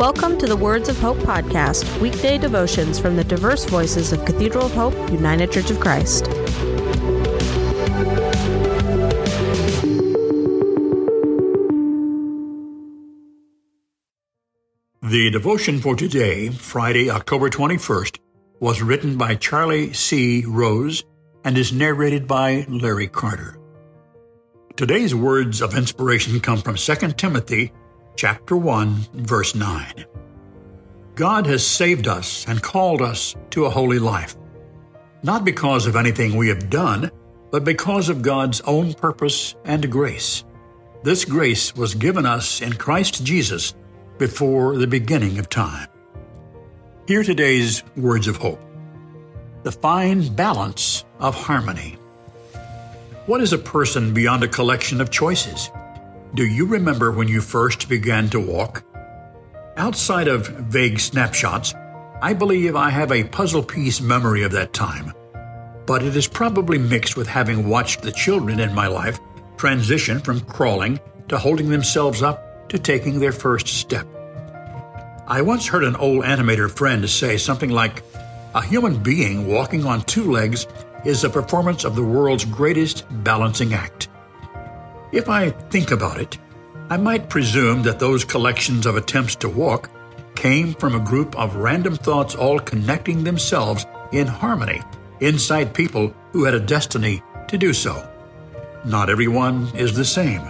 Welcome to the Words of Hope podcast, weekday devotions from the diverse voices of Cathedral of Hope, United Church of Christ. The devotion for today, Friday, October 21st, was written by Charlie C. Rose and is narrated by Larry Carter. Today's words of inspiration come from 2 Timothy chapter 1, verse 9. God has saved us and called us to a holy life, not because of anything we have done, but because of God's own purpose and grace. This grace was given us in Christ Jesus before the beginning of time. Hear today's words of hope. The fine balance of harmony. What is a person beyond a collection of choices? Do you remember when you first began to walk? Outside of vague snapshots, I believe I have a puzzle piece memory of that time. But it is probably mixed with having watched the children in my life transition from crawling to holding themselves up to taking their first step. I once heard an old animator friend say something like, A human being walking on two legs is a performance of the world's greatest balancing act. If I think about it, I might presume that those collections of attempts to walk came from a group of random thoughts all connecting themselves in harmony inside people who had a destiny to do so. Not everyone is the same.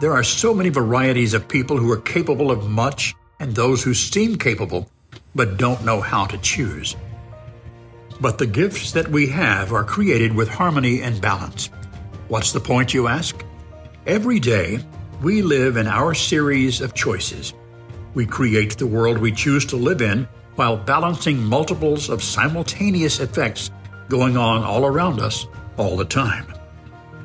There are so many varieties of people who are capable of much and those who seem capable but don't know how to choose. But the gifts that we have are created with harmony and balance. What's the point, you ask? Every day, we live in our series of choices. We create the world we choose to live in while balancing multiples of simultaneous effects going on all around us all the time.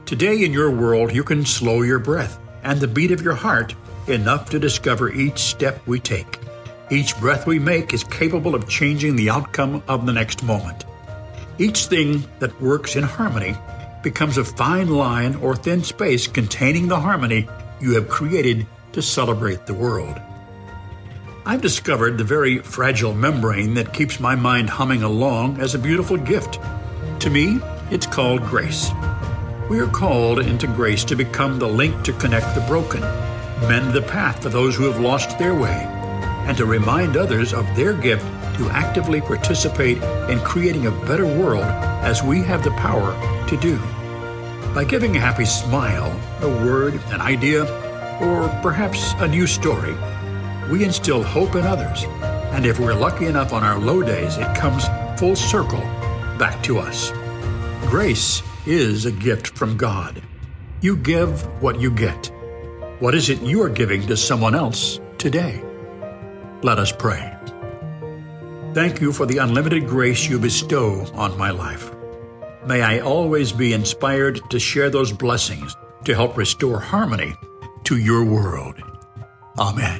Today in your world, you can slow your breath and the beat of your heart enough to discover each step we take. Each breath we make is capable of changing the outcome of the next moment. Each thing that works in harmony becomes a fine line or thin space containing the harmony you have created to celebrate the world. I've discovered the very fragile membrane that keeps my mind humming along as a beautiful gift. To me, it's called grace. We are called into grace to become the link to connect the broken, mend the path for those who have lost their way, and to remind others of their gift to actively participate in creating a better world as we have the power to do. By giving a happy smile, a word, an idea, or perhaps a new story, we instill hope in others. And if we're lucky enough on our low days, it comes full circle back to us. Grace is a gift from God. You give what you get. What is it you are giving to someone else today? Let us pray. Thank you for the unlimited grace you bestow on my life. May I always be inspired to share those blessings to help restore harmony to your world. Amen.